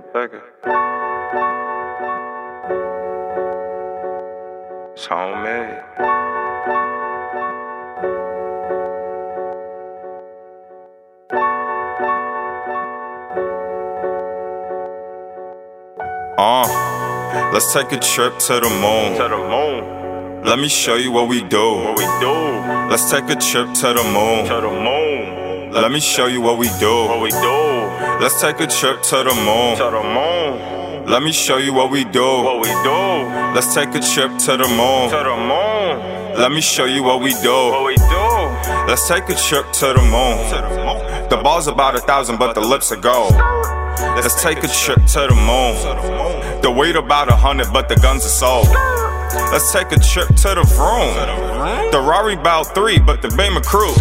get. It's homemade. Uh, let's take a trip to the moon. To the moon. Let me show you what we do. What we do. Let's take a trip to the moon. To the moon. Let me show you what we do. What we do? Let's take a trip to the moon. To the moon. Let me show you what we do. What we do? Let's take a trip to the moon. To the moon. Let me show you what we do. What we do? Let's take a trip to the moon. The ball's about a thousand, but the lips are gold. Let's take a trip to the moon. The weight about a hundred, but the guns are sold. Let's take a trip to the vroom. The Rari bout three, but the Bama cruise.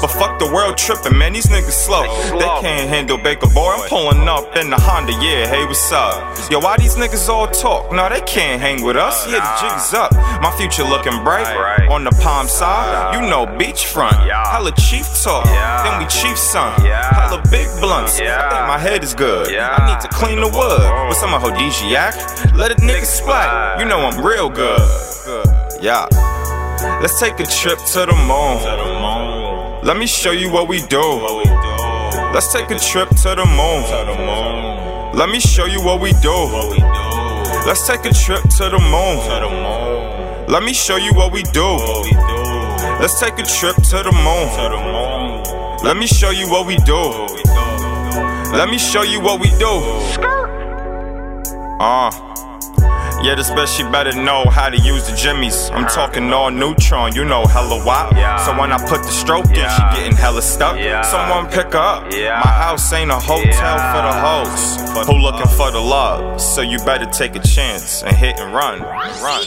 But fuck the world tripping, man, these niggas slow. They can't handle Baker Boy. I'm pulling up in the Honda, yeah, hey, what's up? Yo, why these niggas all talk? No, they can't hang with us. Yeah, the jig is up. My future looking bright. On the palm side, you know, beachfront. Hella chief talk, then we chief son. Hella big blunts. I Yeah. think my head is good. Yeah. I need to clean the wood oh. with some aphrodisiac. Let a nigga splat. You know I'm real good. Yeah. Let's take a trip to the moon. Let me show you what we do. Let's take a trip to the moon. Let me show you what we do. Let's take a trip to the moon. Let me show you what we do. Let's take a trip to the moon. Let me show you what we do. Let me show you what we do. Uh. Yeah, this bitch, she better know how to use the jimmies. I'm talking all neutron, you know, hella wop. Yeah. So when I put the stroke in, she Yeah. getting hella stuck. Yeah. Someone pick her up. Yeah. My house ain't a hotel Yeah. for the hoes. Who looking for the love? So you better take a chance and hit and run. Run.